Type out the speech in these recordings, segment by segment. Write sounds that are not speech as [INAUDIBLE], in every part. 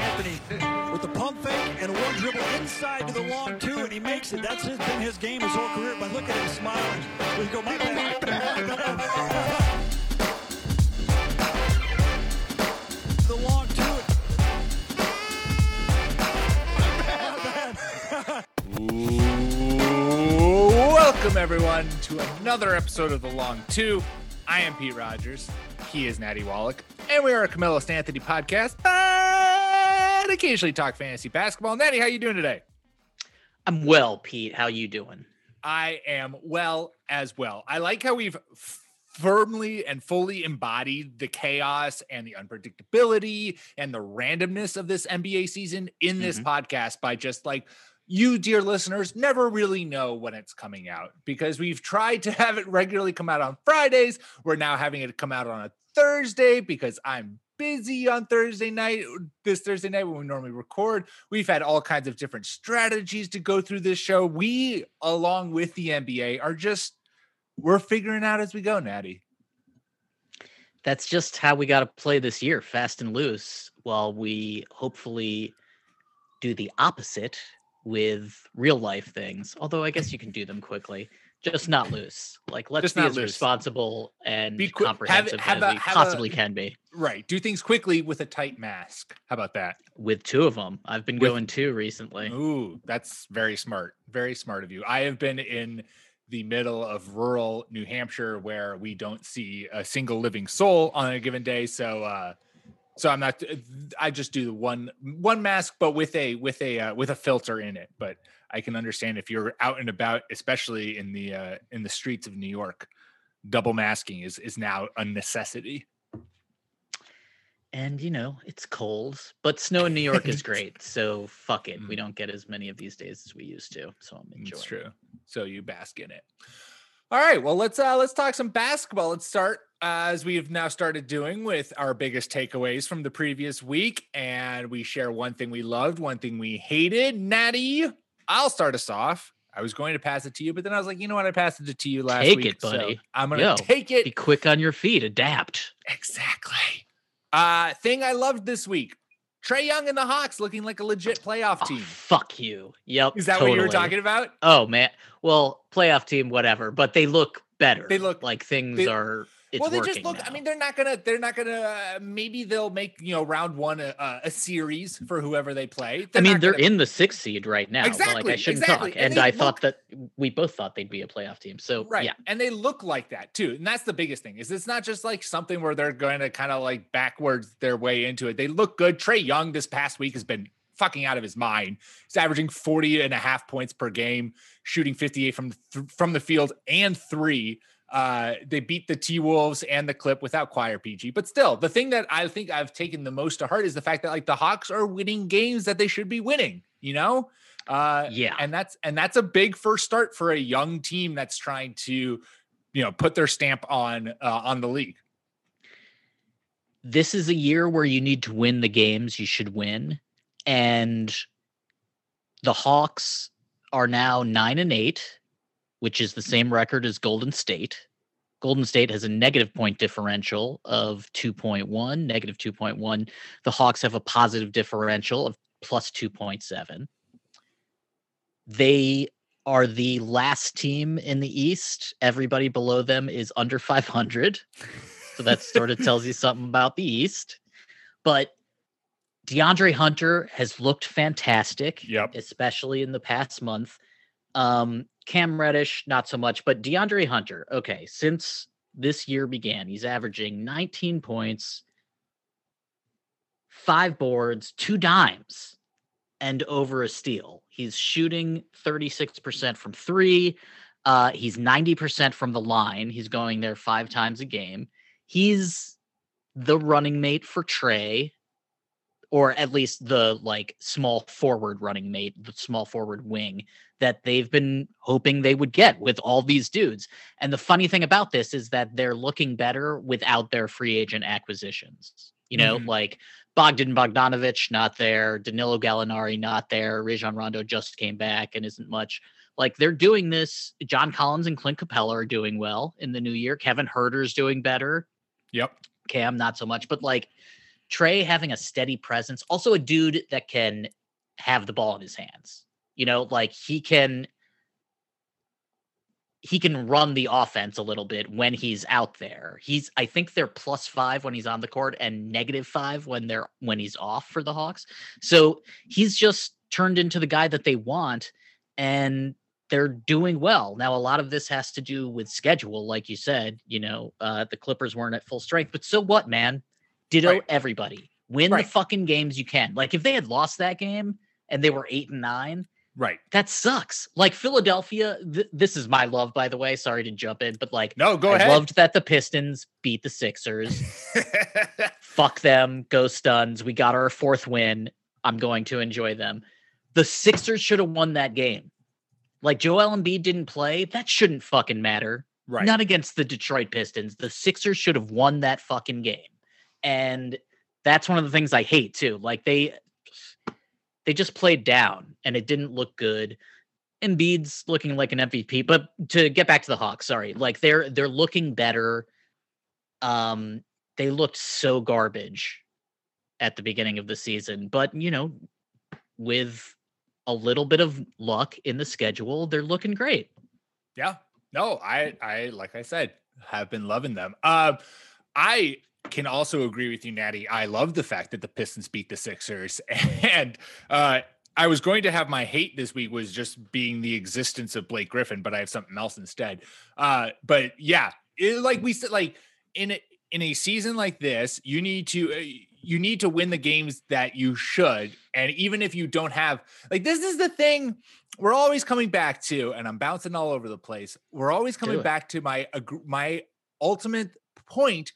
Anthony with the pump fake and a one dribble inside to the long two, and he makes it. That's his, been his game his whole career. But look at him smiling. We go, my bad. the long two. Welcome, everyone, to another episode of The Long Two. I am Pete Rogers. He is Natty Wallach. And we are a Carmelo Anthony podcast ah! And occasionally talk fantasy basketball. Natty, how you doing today? I'm well, Pete. How you doing? I am well as well. I like how we've firmly and fully embodied the chaos and the unpredictability and the randomness of this NBA season in this Mhm. podcast by just like you, dear listeners, never really know when it's coming out because we've tried to have it regularly come out on Fridays. We're now having it come out on a Thursday because I'm busy on Thursday night, this Thursday night when we normally record. We've had all kinds of different strategies to go through this show. We, along with the NBA, are just we're figuring out as we go, Natty. That's just how we got to play this year, fast and loose, while we hopefully do the opposite with real life things. Although I guess you can do them quickly, just not loose. Like let's Just be as loose. responsible and Be have it- comprehensive have as a- we have a- possibly can be. Right. Do things quickly with a tight mask. How about that? With two of them, I've been With- going two recently. Ooh, that's very smart. Very smart of you. I have been in the middle of rural New Hampshire where we don't see a single living soul on a given day. So uh so I'm not I just do the one one mask but with a with a uh, with a filter in it. But I can understand if you're out and about, especially in the uh in the streets of New York, double masking is is now a necessity. And you know, it's cold, but snow in New York is [LAUGHS] great. So fuck it. We Mm. don't get as many of these days as we used to. So I'm enjoying It's true. So you bask in it. All right. Well, let's uh let's talk some basketball. Let's start uh, as we've now started doing with our biggest takeaways from the previous week, and we share one thing we loved, one thing we hated. Natty, I'll start us off. I was going to pass it to you, but then I was like, you know what? I passed it to you last Take week. it, so buddy. I'm gonna Yo, take it. Be quick on your feet. Adapt. Exactly. Uh thing I loved this week. Trae Young and the Hawks looking like a legit playoff Oh, team. fuck you. Yep. Is that what you were talking about? Oh man. Well, playoff team, whatever, but they look better. They look- like things they- are. It's well, they just look. I mean, they're not gonna. They're not gonna. Uh, maybe they'll make you know round one a, a- series for whoever they play. I They're mean, they're gonna- in the sixth seed right now. but, like Exactly, I shouldn't exactly, talk. and And, I look- thought that we both thought they'd be a playoff team. So right, yeah, and they look like that too. And that's the biggest thing. Is it's not just like something where they're going to kind of like backwards their way into it. They look good. Trae Young this past week has been fucking out of his mind. He's averaging 40 and a half points per game, shooting 58 from th- from the field and three. Uh, they beat the T Wolves and the Clip without Kawhi PG, but still, the thing that I think I've taken the most to heart is the fact that like the Hawks are winning games that they should be winning. You know, uh, yeah. and that's and that's a big first start for a young team that's trying to, you know, put their stamp on uh, on the league. this is a year where you need to win the games you should win and the hawks are now 9 and 8 which is the same record as golden state golden state has a negative point differential of 2.1 negative 2.1 the hawks have a positive differential of plus 2.7 they are the last team in the east everybody below them is under 500 so that sort of tells you something about the East. But DeAndre Hunter has looked fantastic, Yep. especially in the past month. Um, Cam Reddish, not so much, but DeAndre Hunter, okay, since this year began, he's averaging 19 points, five boards, two dimes, and over a steal. He's shooting 36% from three. Uh, he's 90% from the line. He's going there five times a game. He's the running mate for Trae or at least the like small forward running mate, the small forward wing that they've been hoping they would get with all these dudes. And the funny thing about this is that they're looking better without their free agent acquisitions. You know, Mhm. like Bogdan Bogdanovich not there, Danilo Gallinari not there, Rajon Rondo just came back and isn't much. Like they're doing this. John Collins and Clint Capela are doing well in the new year. Kevin Huerter's doing better. Yep. Cam not so much, but like Trae having a steady presence, also a dude that can have the ball in his hands. You know, like he can he can run the offense a little bit when he's out there. He's I think they're plus 5 when he's on the court and negative 5 when they're when he's off for the Hawks. So he's just turned into the guy that they want and they're doing well. Now a lot of this has to do with schedule like you said, you know, uh the Clippers weren't at full strength, but so what, man? Ditto Right. everybody. Win Right. the fucking games you can. Like if they had lost that game and they were 8 and 9, Right. that sucks. Like Philadelphia, th- this is my love, by the way. Sorry to jump in, but like, No, go I ahead. loved that the Pistons beat the Sixers. [LAUGHS] Fuck them, go Stuns. We got our fourth win. I'm going to enjoy them. The Sixers should have won that game. Like Joel Embiid didn't play. That shouldn't fucking matter. right. Not against the Detroit Pistons. The Sixers should have won that fucking game. And that's one of the things I hate too. Like they they just played down and it didn't look good. Embiid's looking like an MVP, but to get back to the Hawks, sorry. Like they're they're looking better. Um they looked so garbage at the beginning of the season, but you know, with a little bit of luck in the schedule, they're looking great. Yeah. No, I I like I said, have been loving them. Um I can also agree with you, Natty. I love the fact that the Pistons beat the Sixers. [LAUGHS] And uh I was going to have my hate this week was just being the existence of Blake Griffin, but I have something else instead. Uh, but yeah, it, like we said, like in a, in a season like this, you need to uh, you need to win the games that you should, and even if you don't have like this is the thing we're always coming back to, and I'm bouncing all over the place. We're always coming back to my my ultimate point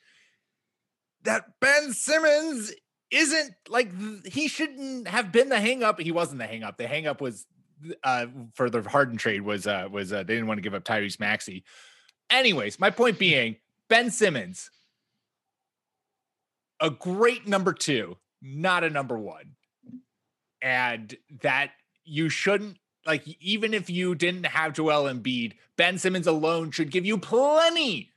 that Ben Simmons isn't like he shouldn't have been the hang up. He wasn't the hang up. The hang up was uh for the Harden trade was uh was uh they didn't want to give up Tyrese Maxey. Anyways, my point being Ben Simmons, a great number two, not a number one. And that you shouldn't like even if you didn't have Joel Embiid, Ben Simmons alone should give you plenty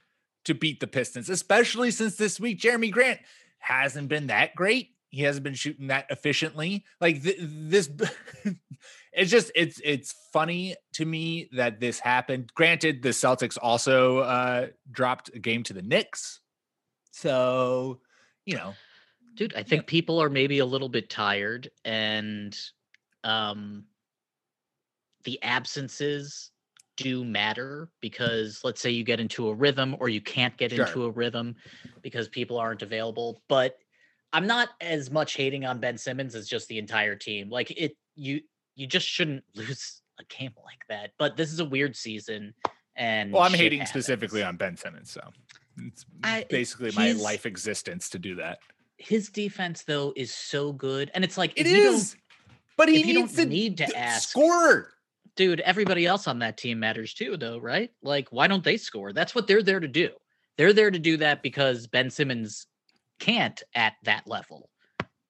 to beat the Pistons, especially since this week Jerami Grant hasn't been that great. He hasn't been shooting that efficiently. Like th- this, [LAUGHS] it's just it's it's funny to me that this happened. Granted, the Celtics also uh, dropped a game to the Knicks, so you know, dude i think people are maybe a little bit tired and um the absences do matter because let's say you get into a rhythm or you can't get Sure. into a rhythm because people aren't available but i'm not as much hating on ben simmons as just the entire team like it you you just shouldn't [LAUGHS] lose a game like that but this is a weird season and well, I'm hating happens. specifically on Ben Simmons, so it's I- basically my life existence to do that. his defense though is so good and it's like It if you don't- is, but he needs don't to need to ask- score. Dude, everybody else on that team matters too, though, right? Like, why don't they score? That's what they're there to do. They're there to do that because Ben Simmons can't at that level.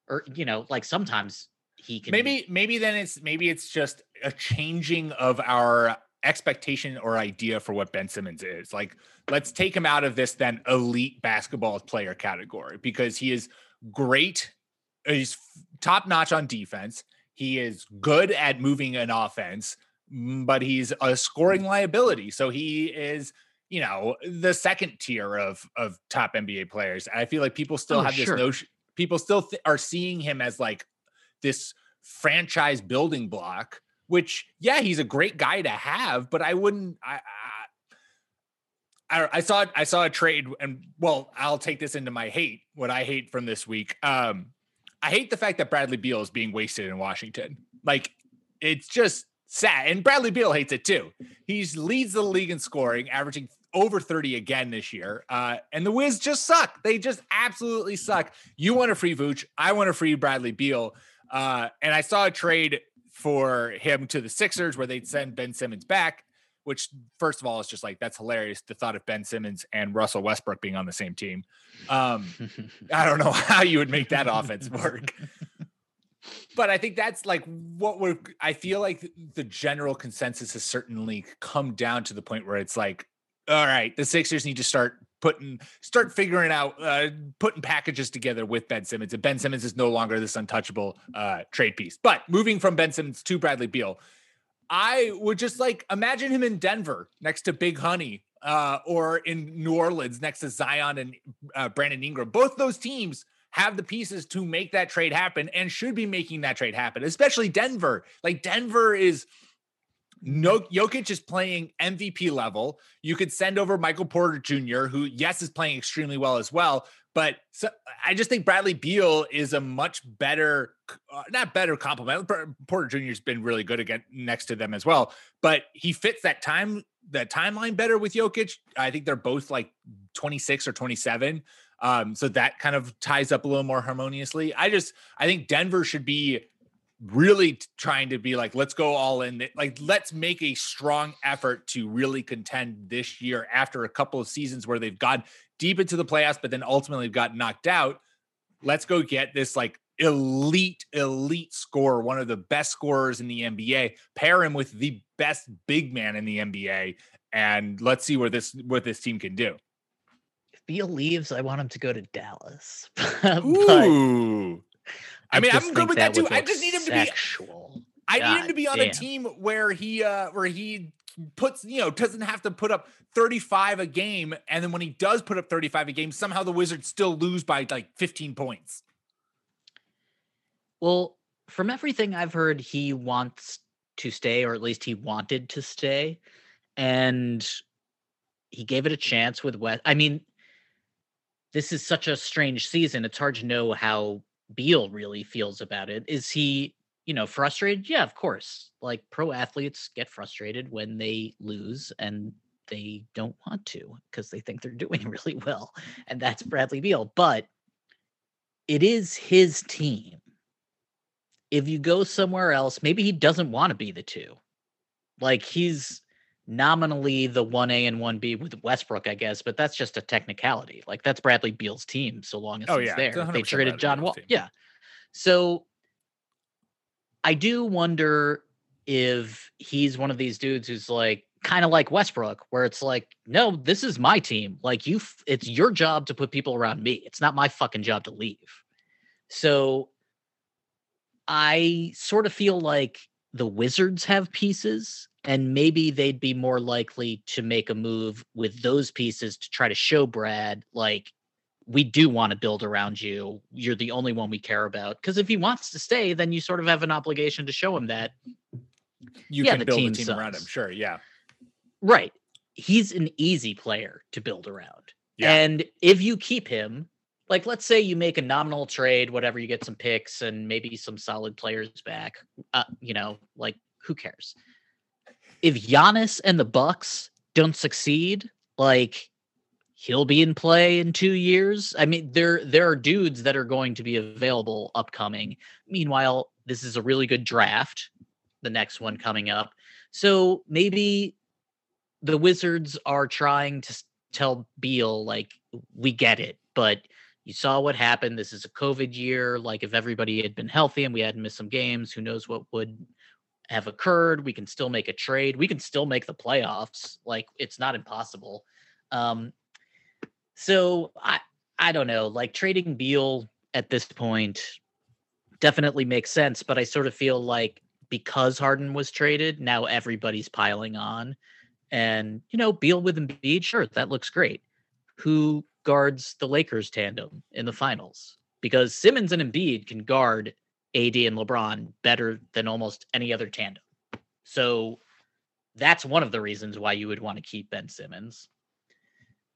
Or, you know, like sometimes he can maybe maybe then it's maybe it's just a changing of our expectation or idea for what Ben Simmons is. Like let's take him out of this then elite basketball player category because he is great. He's top notch on defense. He is good at moving an offense, but he's a scoring liability. So he is you know the second tier of of top NBA players. I feel like people still Oh, have this notion. People still th- are seeing him as like this franchise building block. Which yeah, he's a great guy to have, but I wouldn't. I I, I- I saw I saw a trade, and well, I'll take this into my hate. What I hate from this week. Um, I hate the fact that Bradley Beal is being wasted in Washington. Like it's just sad, and Bradley Beal hates it too. He's leads the league in scoring, averaging over 30 again this year. Uh, and the Wiz just suck. They just absolutely suck. You want a free Vooch. I want a free Bradley Beal. Uh, and I saw a trade for him to the Sixers where they'd send Ben Simmons back, which, first of all, is just like that's hilarious. The thought of Ben Simmons and Russell Westbrook being on the same team. Um, I don't know [LAUGHS] how you would make that offense work. But I think that's like what we're, I feel like the general consensus has certainly come down to the point where it's like, all right, the Sixers need to start putting start figuring out uh, putting packages together with Ben Simmons. And Ben Simmons is no longer this untouchable uh, trade piece. But moving from Ben Simmons to Bradley Beal, I would just like imagine him in Denver next to Big Honey uh, or in New Orleans next to Zion and uh, Brandon Ingram. Both those teams have the pieces to make that trade happen and should be making that trade happen, especially Denver. Like Denver is no Jokic is playing MVP level. You could send over Michael Porter Jr., who yes is playing extremely well as well. But so, I just think Bradley Beal is a much better, uh, not better compliment. Porter Jr. has been really good again next to them as well. But he fits that time, that timeline better with Jokic. I think they're both like 26 or 27. Um, so that kind of ties up a little more harmoniously. I just I think Denver should be really trying to be like, let's go all in. Like, let's make a strong effort to really contend this year after a couple of seasons where they've gone deep into the playoffs, but then ultimately got knocked out. Let's go get this like elite, elite scorer, one of the best scorers in the NBA. Pair him with the best big man in the NBA, and let's see where this what this team can do. Beal leaves, I want him to go to Dallas. [LAUGHS] Ooh. I, mean, I'm good with that, too. I just need him to be. sexual. I God need him to be on damn. a team where he uh where he puts you know doesn't have to put up 35 a game and then when he does put up 35 a game somehow the wizards still lose by like 15 points well from everything i've heard he wants to stay or at least he wanted to stay and he gave it a chance with west i mean this is such a strange season it's hard to know how Beal really feels about it. Is he, you know, frustrated? Yeah, of course. Like pro athletes get frustrated when they lose and they don't want to because they think they're [LAUGHS] doing mm-hmm. really well. And that's Bradley Beal. But it is his team. If you go somewhere else, maybe he doesn't want to be the two. Like he's nominally the 1A and 1B with Westbrook, I guess, but that's just a technicality. Like that's Bradley Beal's team so long as oh, he's yeah. there. They traded John Wall. Yeah. So I do wonder if he's one of these dudes who's like kind of like Westbrook, where it's like, no, this is my team. Like you, f- it's your job to put people around me. It's not my fucking job to leave. So I sort of feel like the Wizards have pieces and maybe they'd be more likely to make a move with those pieces to try to show Brad like we do want to build around you. You're the only one we care about. Because if he wants to stay, then you sort of have an obligation to show him that you yeah, can the build team a team sucks. around him. Sure, yeah, right. He's an easy player to build around, yeah. and if you keep him, like let's say you make a nominal trade, whatever, you get some picks and maybe some solid players back. Uh, you know, like who cares? if Giannis and the Bucks don't succeed, like he'll be in play in two years. I mean, there there are dudes that are going to be available upcoming. Meanwhile, this is a really good draft, the next one coming up. So maybe the Wizards are trying to tell Beal, like, we get it, but you saw what happened. This is a COVID year. Like, if everybody had been healthy and we hadn't missed some games, who knows what would have occurred. We can still make a trade. We can still make the playoffs. Like it's not impossible. Um, so I I don't know. Like trading Beal at this point definitely makes sense, but I sort of feel like because Harden was traded, now everybody's piling on. And you know, Beal with Embiid, sure, that looks great. Who guards the Lakers tandem in the finals? Because Simmons and Embiid can guard AD and LeBron better than almost any other tandem. So that's one of the reasons why you would want to keep Ben Simmons.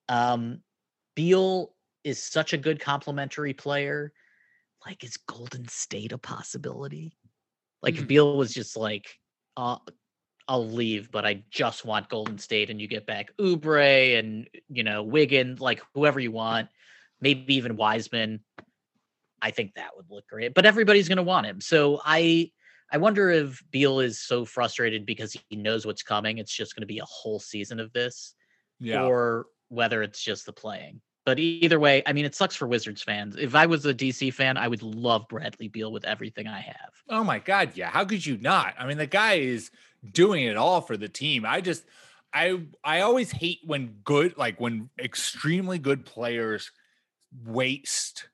Um, Beal is such a good complementary player. Like, is Golden State a possibility? Like, mm-hmm. if Beal was just like uh, I'll leave, but I just want Golden State, and you get back Oubre and you know Wiggins, like whoever you want, maybe even Wiseman. I think that would look great, but everybody's going to want him. So I I wonder if Beal is so frustrated because he knows what's coming. It's just going to be a whole season of this, Yeah. or whether it's just the playing. But either way, I mean, it sucks for Wizards fans. If I was a DC fan, I would love Bradley Beal with everything I have. Oh my god, yeah. How could you not? I mean, the guy is doing it all for the team. I just I I always hate when good like when extremely good players waste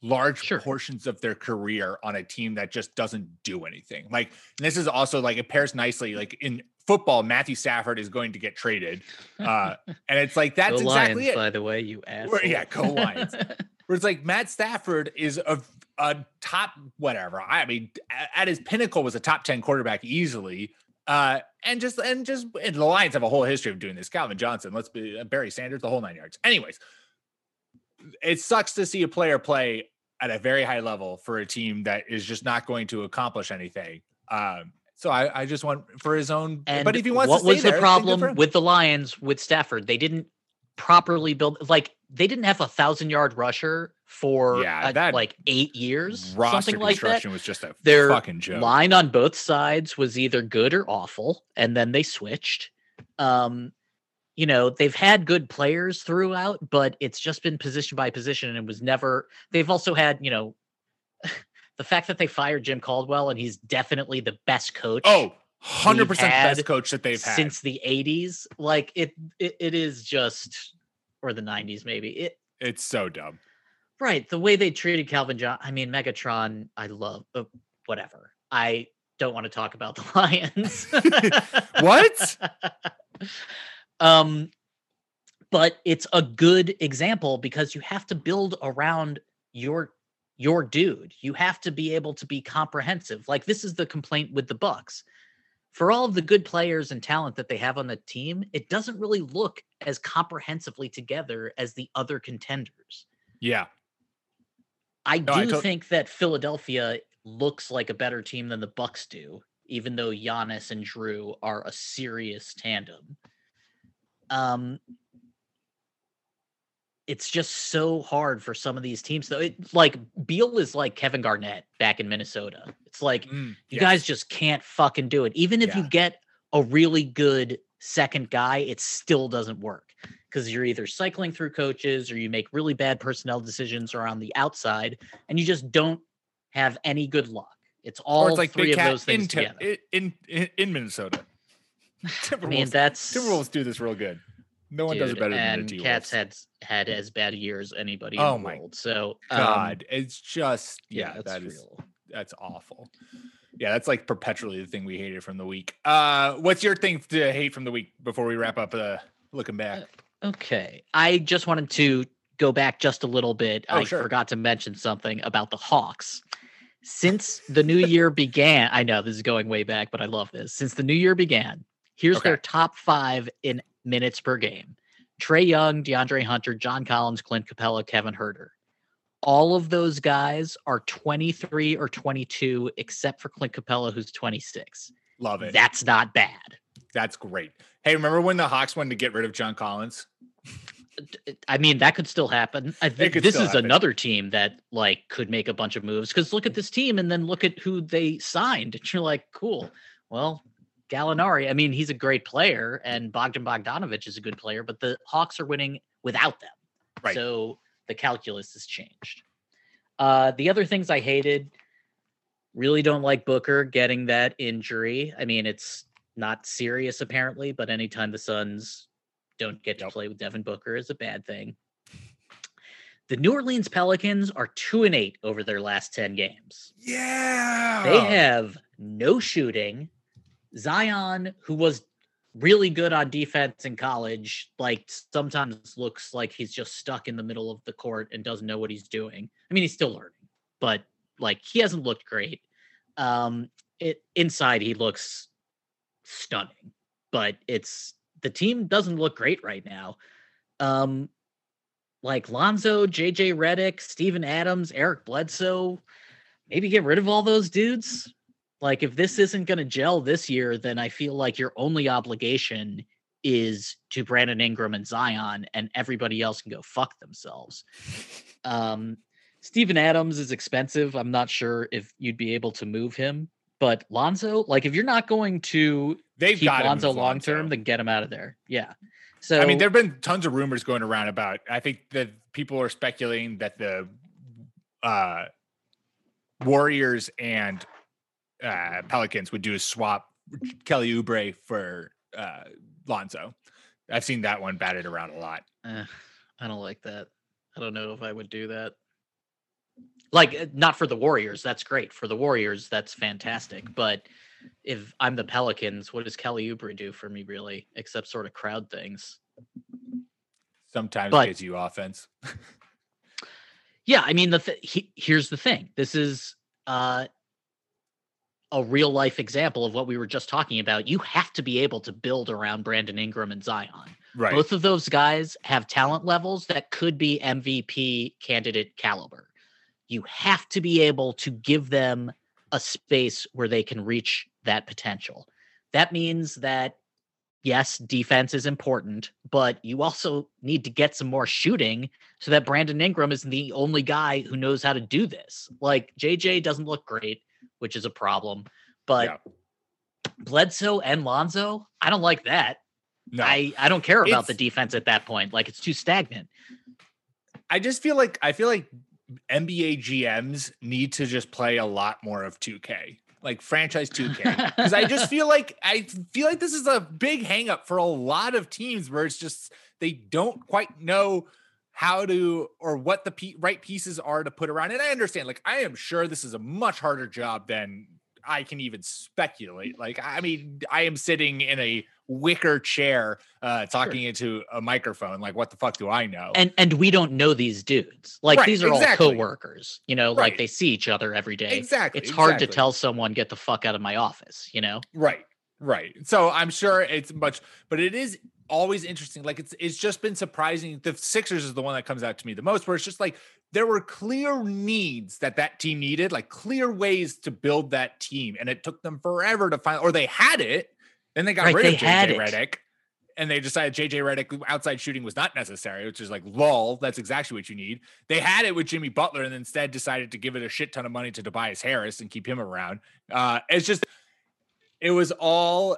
large Sure. portions of their career on a team that just doesn't do anything. Like and this is also like it pairs nicely like in football Matthew Stafford is going to get traded. Uh [LAUGHS] and it's like that's Go exactly Lions, it. by the way, you asshole. yeah, go Lions. [LAUGHS] where it's like Matt Stafford is a, a top whatever. I mean, at his pinnacle was a top 10 quarterback easily. Uh, and just and just and the Lions have a whole history of doing this. Calvin Johnson, let's be uh, Barry Sanders, the whole nine yards. Anyways, it sucks to see a player play at a very high level for a team that is just not going to accomplish anything. Um, so I, I just want for his own. And but if he wants what was there, the problem with the Lions with Stafford? They didn't properly build like they didn't have a thousand yard rusher for Yeah, uh, that like eight years, roster something like that. construction was just a Their fucking joke. line on both sides was either good or awful, and then they switched. Um, you know, they've had good players throughout, but it's just been position by position, and it was never. They've also had, you know, the fact that they fired Jim Caldwell, and he's definitely the best coach. Oh, 100% best coach that they've had. since the 80s like it, it it is just or the 90s maybe it It's so dumb. right the way they treated calvin john i mean megatron i love uh, whatever i don't want to talk about the [LAUGHS] lions [LAUGHS] What? um but it's a good example because you have to build around your your dude you have to be able to be comprehensive like this is the complaint with the bucks for all of the good players and talent that they have on the team it doesn't really look as comprehensively together as the other contenders Yeah. i No, I do to- think that philadelphia looks like a better team than the bucks do even though Giannis and Jrue are a serious tandem. Um, it's just so hard for some of these teams. Though, it, like Beal is like Kevin Garnett back in Minnesota. It's like Mm, you yes. guys just can't fucking do it. Even if you get a really good second guy, it still doesn't work because you're either cycling through coaches or you make really bad personnel decisions around the outside, and you just don't have any good luck. It's all it's like three of those things in, together. in, in in Minnesota. [LAUGHS] I mean, that's Timberwolves do this real good. No one does it better than and the T Cats had had as bad a year as anybody Oh in my world. So um, God, it's just yeah, yeah, that's that is real. that's awful. Yeah, that's like perpetually the thing we hated from the week. Uh, what's your thing to hate from the week before we wrap up? Uh, looking back. Okay. I just wanted to go back just a little bit. Oh, I sure. forgot to mention something about the Hawks. Since the new year began, I know this is going way back, but I love this. Since the new year began, here's their top five in minutes per game Trae Young, DeAndre Hunter, John Collins, Clint Capela, Kevin Huerter. All of those guys are 23 or 22, except for Clint Capela, who's 26. Love it. That's not bad. That's great. Hey, remember when the Hawks wanted to get rid of John Collins? I mean, that could still happen. I think this is happen. another team that like could make a bunch of moves because look at this team and then look at who they signed. And you're like, cool. Well, Gallinari, I mean, he's a great player, and Bogdan Bogdanovich is a good player, but the Hawks are winning without them. Right. So the calculus has changed. Uh, the other things I hated, really don't like Booker getting that injury. I mean, it's not serious apparently, but anytime the Suns don't get to Yep. play with Devin Booker is a bad thing. The New Orleans Pelicans are two and eight over their last 10 games. Yeah. They have no shooting. Zion, who was really good on defense in college, like sometimes looks like he's just stuck in the middle of the court and doesn't know what he's doing. I mean, he's still learning, but like he hasn't looked great. Um, it inside he looks stunning, but it's the team doesn't look great right now. Um, like Lonzo, JJ Redick, Steven Adams, Eric Bledsoe, maybe get rid of all those dudes. Like if this isn't going to gel this year, then I feel like your only obligation is to Brandon Ingram and Zion, and everybody else can go fuck themselves. [LAUGHS] Um, Steven Adams is expensive. I'm not sure if you'd be able to move him, but Lonzo, like if you're not going to They've keep got Lonzo long term, then get him out of there. Yeah. So I mean, there've been tons of rumors going around about. I think that people are speculating that the uh, Warriors and uh, Pelicans would do a swap Kelly Oubre for uh, Lonzo. I've seen that one batted around a lot. Eh, I don't like that. I don't know if I would do that. Like, uh, not for the Warriors. That's great. For the Warriors, that's fantastic. But if I'm the Pelicans, what does Kelly Oubre do for me, really? Except sort of crowd things. Sometimes But- gives you offense. [LAUGHS] Yeah, I mean, the th- he, here's the thing. This is uh, a real life example of what we were just talking about. You have to be able to build around Brandon Ingram and Zion. Right. Both of those guys have talent levels that could be MVP candidate caliber. You have to be able to give them a space where they can reach that potential. That means that, yes, defense is important, but you also need to get some more shooting so that Brandon Ingram is the only guy who knows how to do this. Like JJ doesn't look great, which is a problem, but Yeah. Bledsoe and Lonzo, I don't like that. no. I, I don't care about the defense at that point. Like it's too stagnant. I just feel like I feel like NBA GMs need to just play a lot more of 2K, like franchise 2K, because [LAUGHS] I just feel like I feel like this is a big hangup for a lot of teams where it's just they don't quite know how to or what the pe- right pieces are to put around. And I understand, like I am sure this is a much harder job than I can even speculate. Like I mean, I am sitting in a wicker chair uh talking into a microphone like what the fuck do i know And and we don't know these dudes. Like Right, these are exactly. all coworkers, you know, like they see each other every day. exactly It's hard to tell someone get the fuck out of my office, you know? Right. Right. So I'm sure it's much, but it is always interesting. Like it's it's just been surprising. The Sixers is the one that comes out to me the most, where it's just like there were clear needs that that team needed, like clear ways to build that team, and it took them forever to find, or they had it, then they got Right, rid they of JJ. Redick. And they decided JJ Redick outside shooting was not necessary, which is like lol. That's exactly what you need. They had it with Jimmy Butler, and instead decided to give it a shit ton of money to Tobias Harris and keep him around. Uh, it's just it was all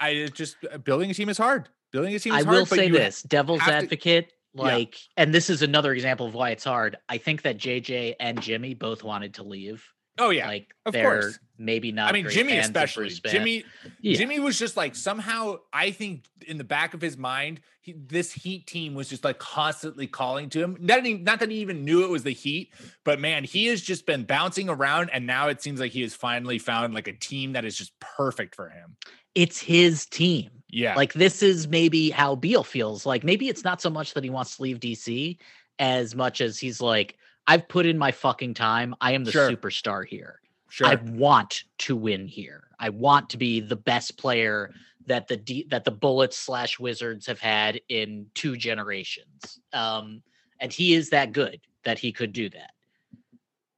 I just uh, building a team is hard. Building a team I is hard. I will say you this devil's have to- advocate, Yeah. like, and this is another example of why it's hard. I think that JJ and Jimmy both wanted to leave. Oh yeah. like of they're course. maybe not. I mean Jimmy especially. Jimmy Yeah. Jimmy was just like somehow I think in the back of his mind he, this Heat team was just like constantly calling to him. Not, even, not that he even knew it was the Heat, but man, he has just been bouncing around, and now it seems like he has finally found like a team that is just perfect for him. it's his team. Yeah, Like this is maybe how Beal feels. Like maybe it's not so much that he wants to leave DC as much as he's like, I've put in my fucking time. I am the Sure. superstar here. sure. I want to win here. I want to be the best player that the D, that the Bullets slash Wizards have had in two generations. Um, and he is that good that he could do that.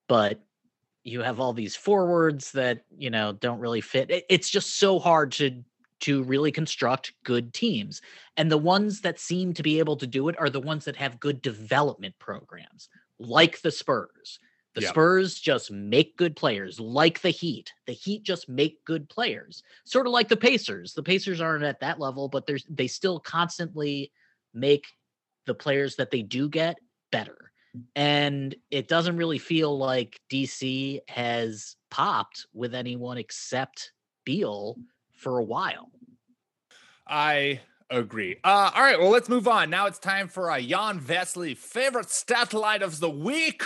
But you have all these forwards that you know don't really fit. It- it's just so hard to to really construct good teams. And the ones that seem to be able to do it are the ones that have good development programs, like the Spurs. The Yeah. Spurs just make good players, like the Heat. The Heat just make good players, sort of like the Pacers. The Pacers aren't at that level, but there's they still constantly make the players that they do get better. And it doesn't really feel like DC has popped with anyone except Beal for a while. I agree. Uh, all right, well, let's move on. Now it's time for a Jan Vesely favorite stat line of the week.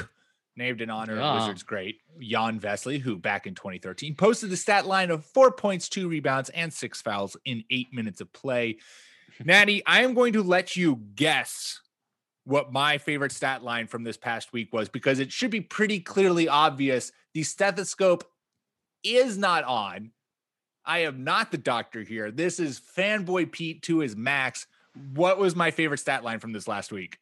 Named in honor Yeah. of Wizards great Jan Vesely, who back in 2013 posted the stat line of four points, two rebounds, and six fouls in eight minutes of play. Natty, I am going to let you guess what my favorite stat line from this past week was because it should be pretty clearly obvious. The stethoscope is not on. I am not the doctor here. This is fanboy Pete to his max. What was my favorite stat line from this last week?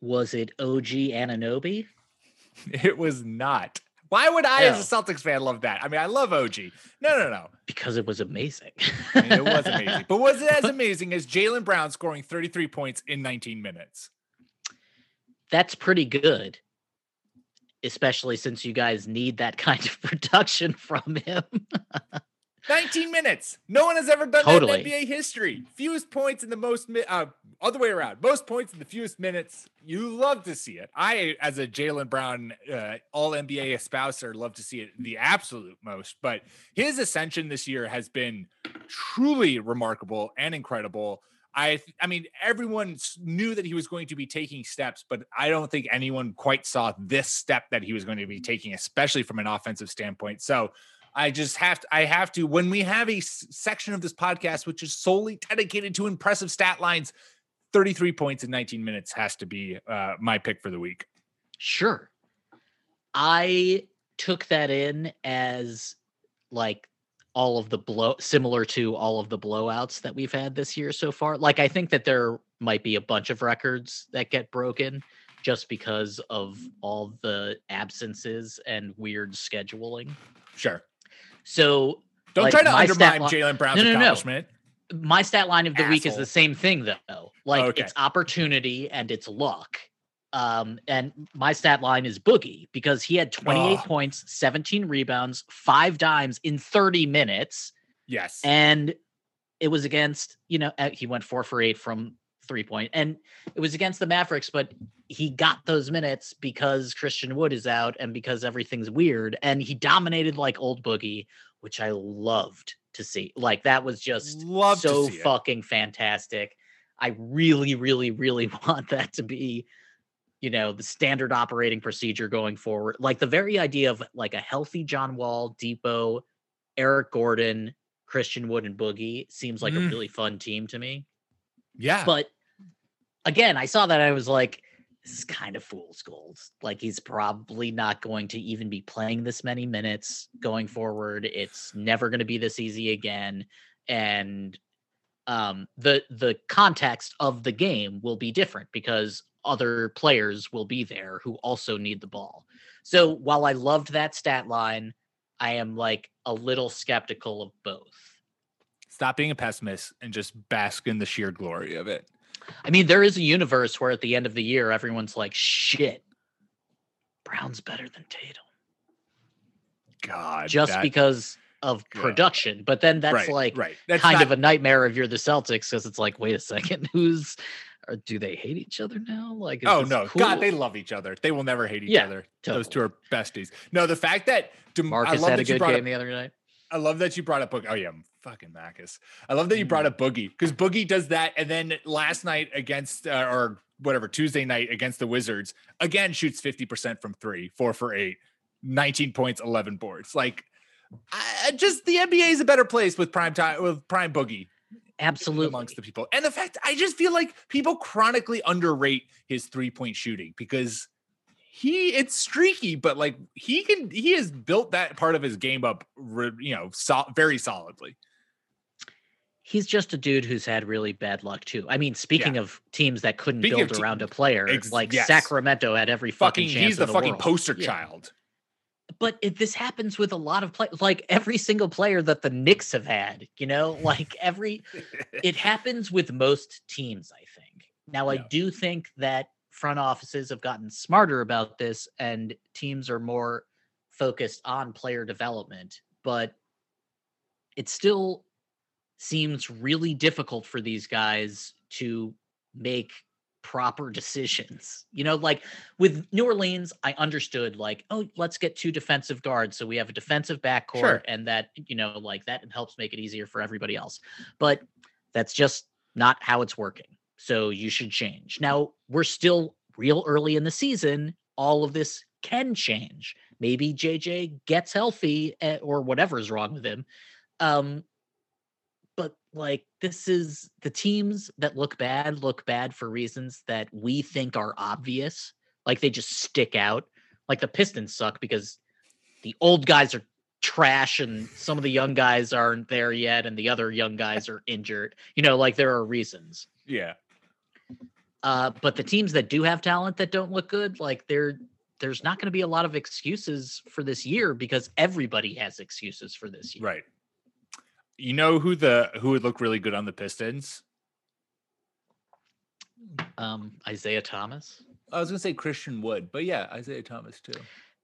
Was it OG Anunoby? [LAUGHS] It was not. Why would I, Yeah. as a Celtics fan, love that? I mean, I love OG. No, no, no. because it was amazing. I mean, it was amazing. But was it as [LAUGHS] amazing as Jaylen Brown scoring 33 points in 19 minutes? That's pretty good, especially since you guys need that [LAUGHS] kind of production from him. [LAUGHS] 19 minutes. No one has ever done Totally. that in NBA history. Fewest points in the most, mi- uh, other way around. Most points in the fewest minutes. You love to see it. I, as a Jaylen Brown uh, All NBA espouser, love to see it the absolute most. But his ascension this year has been truly remarkable and incredible. I, I mean, everyone knew that he was going to be taking steps, but I don't think anyone quite saw this step that he was going to be taking, especially from an offensive standpoint. So, I just have to, I have to, when we have a s- section of this podcast, which is solely dedicated to impressive stat lines, 33 points in 19 minutes has to be uh, my pick for the week. Sure. I took that in as like all of the blow similar to all of the blowouts that we've had this year so far. Like I think that there might be a bunch of records that get broken just because of all the absences and weird scheduling. Sure. So Don't Like, try to undermine li- Jaylen Brown's No, no, no. accomplishment. my stat line of the week is the same thing though. Like Okay. it's opportunity and it's luck. Um, and my stat line is Boogie because he had 28 Oh. points, 17 rebounds, five dimes in 30 minutes, Yes. and it was against you know uh, he went four for eight from three point, and it was against the Mavericks, but he got those minutes because Christian Wood is out and because everything's weird, and he dominated like old Boogie, which I loved to see. Like that was just Love so fucking fantastic. I really, really, really [LAUGHS] want that to be, you know, the standard operating procedure going forward. Like the very idea of like a healthy John Wall, Dipo, Eric Gordon, Christian Wood, and Boogie seems like Mm. a really fun team to me. yeah. But again, I saw that I was like, this is kind of fool's gold. Like he's probably not going to even be playing this many minutes going forward. It's never going to be this easy again. And um the the context of the game will be different because other players will be there who also need the ball. So while I loved that stat line, I am like a little skeptical of both. Stop being a pessimist and just bask in the sheer glory of it. I mean, there is a universe where at the end of the year, everyone's like, shit, Brown's better than Tatum God. just that- because of Yeah. production. But then that's right, like right. That's kind not- of a nightmare if you're the Celtics because it's like, wait a second, [LAUGHS] who's, or do they hate each other now? Like, Oh no, God, they love each other. They will never hate each Yeah, other. Those two are besties. No, the fact that I Marcus love had a that you good brought game up, the other night. I love that you brought up Boogie. Oh yeah, fucking Marcus. I love that you brought up Boogie because Boogie does that, and then last night against uh, or whatever Tuesday night against the Wizards again shoots fifty percent from three, four for eight, 19 points, eleven boards. Like, I, I just the NBA is a better place with prime time with prime Boogie Absolutely. amongst the people. And the fact I just feel like people chronically underrate his three point shooting because he it's streaky, but like he can he has built that part of his game up, you know, so, very solidly. He's just a dude who's had really bad luck too. I mean, speaking of teams that couldn't Speaking build te- around a player, ex- like yes. Sacramento had every fucking, Fucking, chance. he's the, the fucking world. poster Yeah. child. But it, this happens with a lot of play like every single player that the Knicks have had, you know, [LAUGHS] like every it happens with most teams, I think. Now I do think that front offices have gotten smarter about this and teams are more focused on player development, but it still seems really difficult for these guys to make proper decisions. You know, like with New Orleans, I understood like, oh, let's get two defensive guards so we have a defensive backcourt Sure. and that, you know, like that helps make it easier for everybody else. But that's just not how it's working. So you should change. Now, we're still real early in the season. All of this can change. Maybe JJ gets healthy eh, or whatever's wrong with him. Um, like this is the teams that look bad look bad for reasons that we think are obvious like they just stick out like the pistons suck because the old guys are trash and some of the young guys aren't there yet and the other young guys are injured you know like there are reasons Yeah. uh but the teams that do have talent that don't look good like they're there's not going to be a lot of excuses for this year because everybody has excuses for this year. Right. You know who the who would look really good on the Pistons? Um, Isaiah Thomas. I was gonna say Christian Wood, but yeah, Isaiah Thomas too.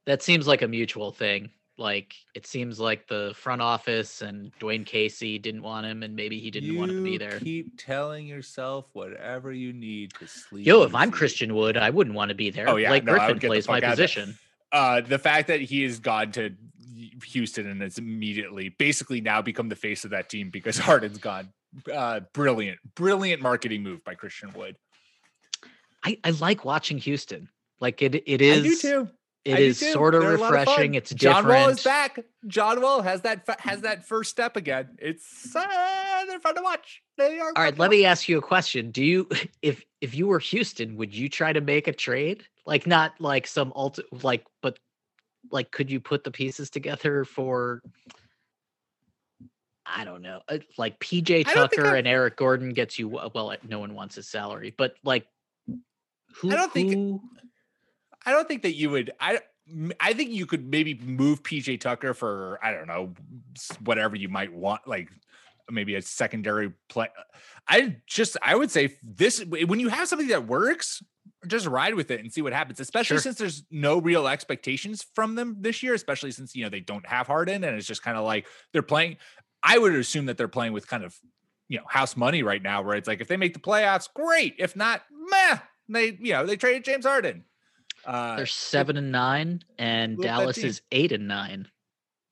That seems like a mutual thing. Like it seems like the front office and Dwane Casey didn't want him, and maybe he didn't want him to be there. Keep telling yourself whatever you need to sleep. Yo, if I'm easy. Christian Wood, I wouldn't want to be there. Oh, yeah, Blake no, Griffin plays my fuck out of there. position. uh, the fact that he has gone to Houston and has immediately basically now become the face of that team because [LAUGHS] Harden's gone. Uh, brilliant, brilliant marketing move by Christian Wood. I, I like watching Houston. Like it, it is. I do too. It I do is too. sort of They're of refreshing. fun. it's John different. Wall is back. John Wall has that has that first step again. It's uh, they're fun to watch. They are. All right, let me ask you a question. Do you, [LAUGHS] if if you were Houston, would you try to make a trade? Like not like some alt like, but like, could you put the pieces together for? I don't know, uh, like PJ I don't think Tucker and Eric Gordon gets you. Well, no one wants his salary, but like, who? I don't think- who- I don't think that you would. I I think you could maybe move PJ Tucker for I don't know whatever you might want, like maybe a secondary play. I just I would say this when you have something that works, just ride with it and see what happens. Especially Sure. since there's no real expectations from them this year. Especially since you know they don't have Harden and it's just kind of like they're playing. I would assume that they're playing with kind of you know house money right now, where it's like if they make the playoffs, great. If not, meh. They you know they traded James Harden. Uh, They're seven and nine, and Look at that Dallas is eight and nine.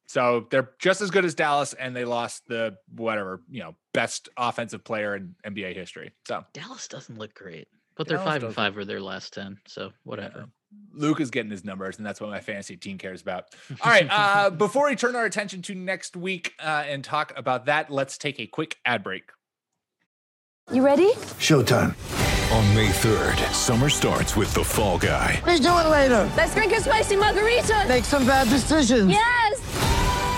So they're just as good as Dallas, and they lost the whatever you know best offensive player in NBA history. So Dallas doesn't look great, but they're five and five or their last ten. So whatever. Luka is getting his numbers, and that's what my fantasy team cares about. [LAUGHS] All right, uh, before we turn our attention to next week uh, and talk about that, let's take a quick ad break. You ready? Showtime. On May 3rd, summer starts with The Fall Guy. Let's do it later. Let's drink a spicy margarita. Make some bad decisions. Yes.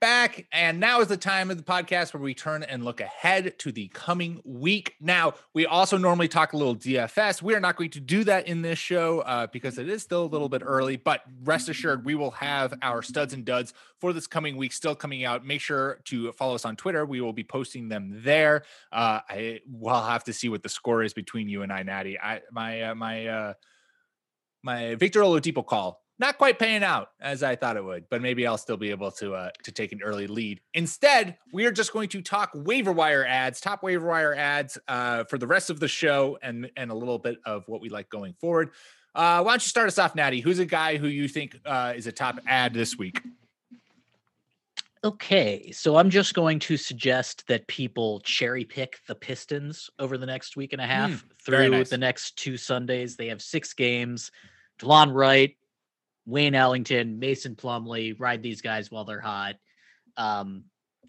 back, and now is the time of the podcast where we turn and look ahead to the coming week. Now, we also normally talk a little DFS. We are not going to do that in this show uh, because it is still a little bit early, but rest assured, we will have our studs and duds for this coming week still coming out. Make sure to follow us on Twitter. We will be posting them there. Uh, I will have to see what the score is between you and I, Natty. I my uh, my uh, my Victor Oladipo call not quite paying out as I thought it would, but maybe I'll still be able to uh, to take an early lead. Instead, we are just going to talk waiver wire ads, top waiver wire ads uh, for the rest of the show, and and a little bit of what we like going forward. Uh, why don't you start us off, Natty? Who's a guy who you think uh, is a top ad this week? Okay, so I'm just going to suggest that people cherry pick the Pistons over the next week and a half Mm, through nice. the next two Sundays. They have six games. Delon Wright, Wayne Ellington, Mason Plumlee, ride these guys while they're hot. Um,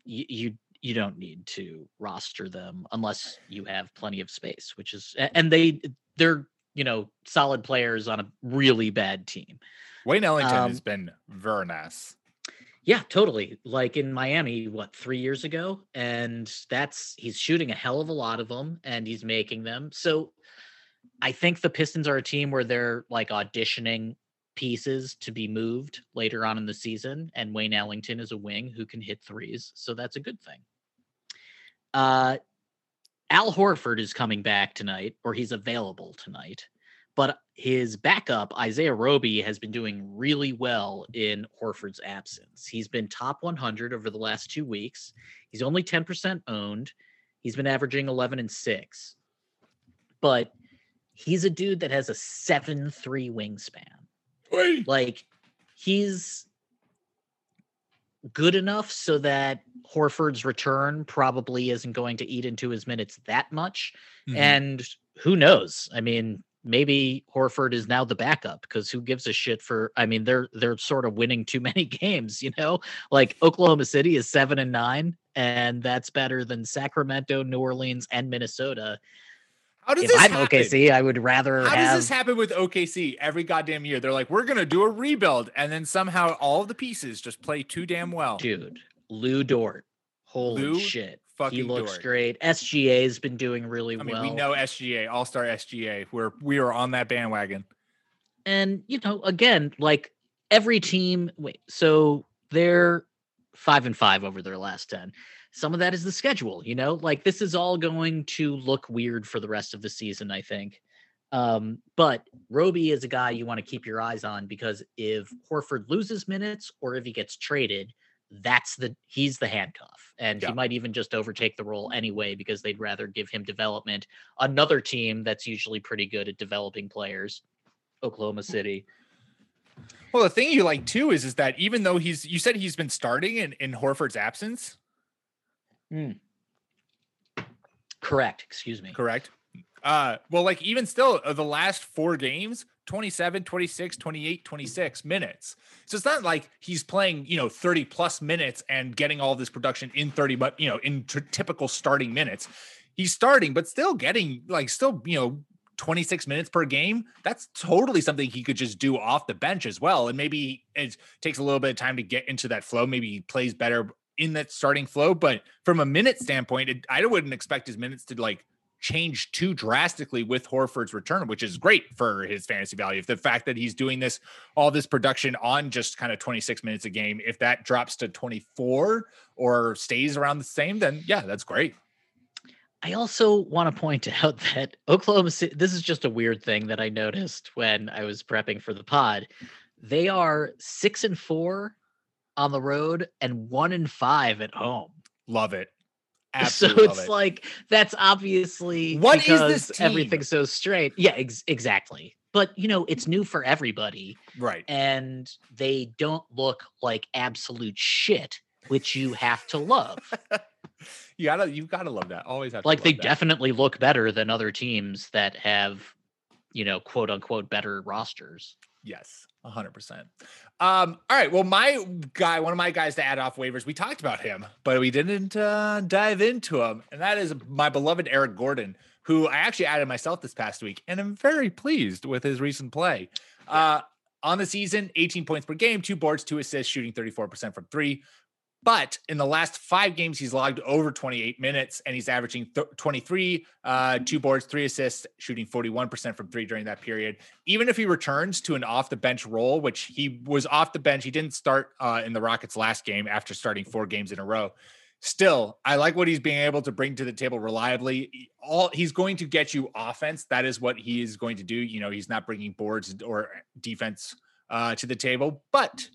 you, you you don't need to roster them unless you have plenty of space, which is and they they're you know solid players on a really bad team. Wayne Ellington Um, has been very nice. Yeah, totally. Like in Miami, what, three years ago? And that's he's shooting a hell of a lot of them and he's making them. So I think the Pistons are a team where they're like auditioning pieces to be moved later on in the season. And Wayne Ellington is a wing who can hit threes. So that's a good thing. Uh Al Horford is coming back tonight, or he's available tonight. But his backup, Isaiah Roby, has been doing really well in Horford's absence. He's been top 100 over the last two weeks. He's only 10% owned. He's been averaging 11 and 6. But he's a dude that has a 7 3 wingspan. Like, he's good enough so that Horford's return probably isn't going to eat into his minutes that much. Mhm. And who knows? I mean, maybe Horford is now the backup because who gives a shit for I mean, they're they're sort of winning too [LAUGHS] many games, you know? Like Oklahoma City is 7 and 9 and that's better than Sacramento, New Orleans and Minnesota. How does If this I'm happen? OKC, I would rather How have does this happen with OKC every goddamn year? They're like, we're gonna do a rebuild, and then somehow all of the pieces just play too damn well. dude, Lu Dort. Holy Lu shit. He looks Dort. great. SGA's been doing really well. I mean, well. we know SGA, All Star SGA. We're we are on that bandwagon. and you know again like every team wait so they're five and five over their last 10 some of that is the schedule you know? Like this is all going to look weird for the rest of the season i think. Um but roby is a guy you want to keep your eyes on because if horford loses minutes or if he gets traded that's the he's the handcuff and Yeah. he might even just overtake the role anyway because they'd rather give him development. Another team that's usually pretty good at developing players oklahoma city. Well, the thing you like too is is that even though he's you said he's been starting in, in Horford's absence, correct excuse me correct? Uh well, like even still, uh, the last four games 27, 26, 28, 26 minutes. So it's not like he's playing, you know, 30 plus minutes and getting all this production in 30, but, you know, in tr- typical starting minutes. He's starting, but still getting like still, you know, 26 minutes per game. That's totally something he could just do off the bench as well. And maybe it takes a little bit of time to get into that flow. Maybe he plays better in that starting flow. But from a minute standpoint, it, I wouldn't expect his minutes to like change too drastically with Horford's return, which is great for his fantasy value. If the fact that he's doing this, all this production on just kind of 26 minutes a game, if that drops to 24 or stays around the same, then yeah, that's great. I also want to point [LAUGHS] out that Oklahoma City, this is just a weird thing that I noticed when I was prepping for the pod. They are six and four on the road and one in five at home. Love it. [LAUGHS] so it's it. like that's obviously What is this team? everything's so straight. Yeah, ex- exactly. But you know, it's new for everybody, right. and they don't look like absolute shit, which you have to love. [LAUGHS] You gotta you gotta love that. Always have to like they that. definitely look better than other teams that have you know quote unquote better rosters Yes, hundred percent. Um, all right. Well, my guy, one of my guys to add off waivers, we talked about him, but we didn't uh, dive into him, and that is my beloved Eric Gordon, who I actually added myself this past week, and I'm very pleased with his recent play. Uh, on the season, 18 points per game, two boards, two assists, shooting 34% from three. But in the last five games, he's logged over 28 minutes and he's averaging th- 23, uh, two boards, three assists, shooting 41% from three during that period. Even if he returns to an off the bench role, which he was off the bench, he didn't start uh, in the Rockets last game after starting four games in a row. Still, I like what he's being able to bring to the table reliably. All he's going to get you offense. That is what he is going to do. You know, he's not bringing boards or defense uh, to the table, but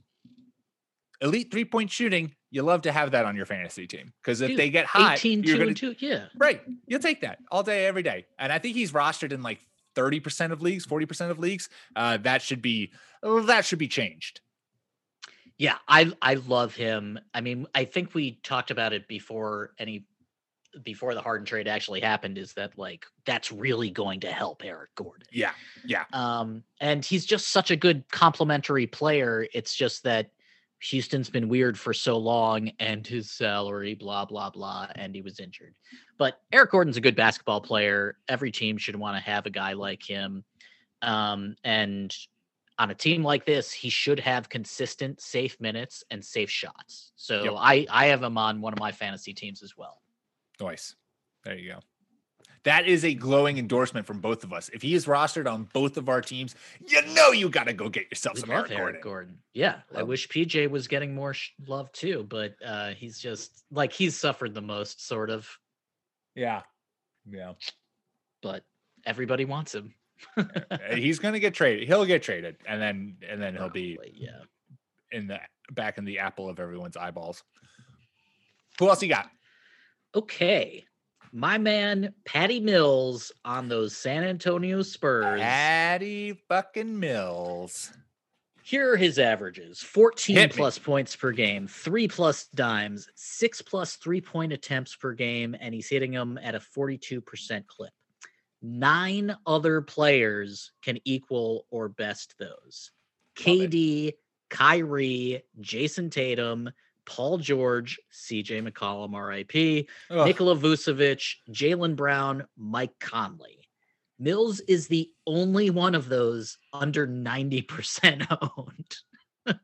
elite three point shooting, you love to have that on your fantasy team because if Dude, they get hot, 18 you're 2 gonna, and 2 yeah right, you'll take that all day, every day. And I think he's rostered in like 30% of leagues, 40% of leagues. Uh, that should be that should be changed. yeah i i love him i mean i think we talked about it before any before the harden trade actually happened is that like that's really going to help eric gordon Yeah, yeah. um and he's just such a good complementary player it's just that houston's been weird for so long and his salary blah blah blah and he was injured but eric gordon's a good basketball player every team should want to have a guy like him um and on a team like this he should have consistent safe minutes and safe shots so Yep. i i have him on one of my fantasy teams as well Nice. There you go. That is a glowing endorsement from both of us. If he is rostered on both of our teams, you know you got to go get yourself We some Eric Eric Gordon. Gordon. Yeah, I wish PJ was getting more sh- love too, but uh, he's just like he's suffered the most, sort of. Yeah, yeah. But everybody wants him. [LAUGHS] Uh, He's gonna get traded. He'll get traded, and then and then he'll be yeah. in the back in the apple of everyone's eyeballs. Who else you got? Okay, my man Patty Mills on those San Antonio Spurs. Patty fucking Mills. Here are his averages 14 plus points per game, three plus dimes, six plus three point attempts per game, and he's hitting them at a 42% clip. Nine other players can equal or best those. Love it. KD, Kyrie, Jayson Tatum, Paul George, CJ McCollum, RIP, Ugh. Nikola Vucevic, Jaylen Brown, Mike Conley. Mills is the only one of those under 90% [LAUGHS] owned.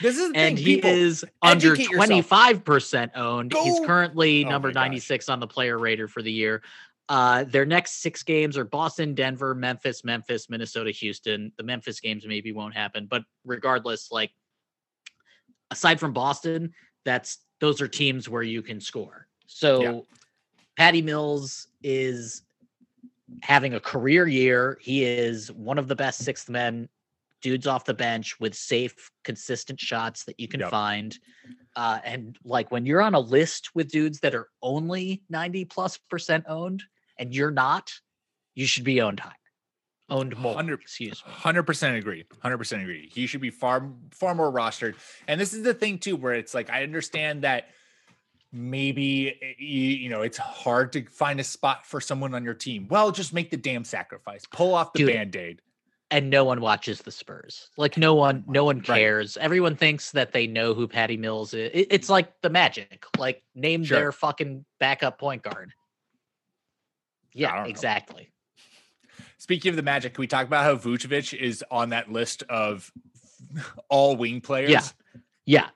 This is the and thing, he is under 25% owned. He's currently Oh number my gosh. 96 on the player rater for the year. Uh, their next six games are Boston, Denver, Memphis, Memphis, Minnesota, Houston. The Memphis games maybe won't happen, but regardless, like aside from Boston, that's those are teams where you can score. So Patty Mills is having a career year. He is one of the best sixth men, dudes off the bench with safe, consistent shots that you can Yep. find. Uh, and like when you're on a list with dudes that are only 90 plus percent owned and you're not, you should be owned higher. Owned more. Hundred- Excuse me. Hundred percent agree. Hundred percent agree. He should be far far more rostered. And this is the thing too, where it's like I understand that maybe eh, you, you know it's hard to find a spot for someone on your team. Well, just make the damn sacrifice. Pull off the Dude, band-aid. and no one watches the Spurs. Like no one, no one Right. cares. Everyone thinks that they know who Patty Mills is. It's like the Magic. Like name Sure. their fucking backup point guard. Yeah, know. Exactly. Speaking of the Magic, can we talk about how Vucevic is on that list of all wing players? Yeah, Yeah.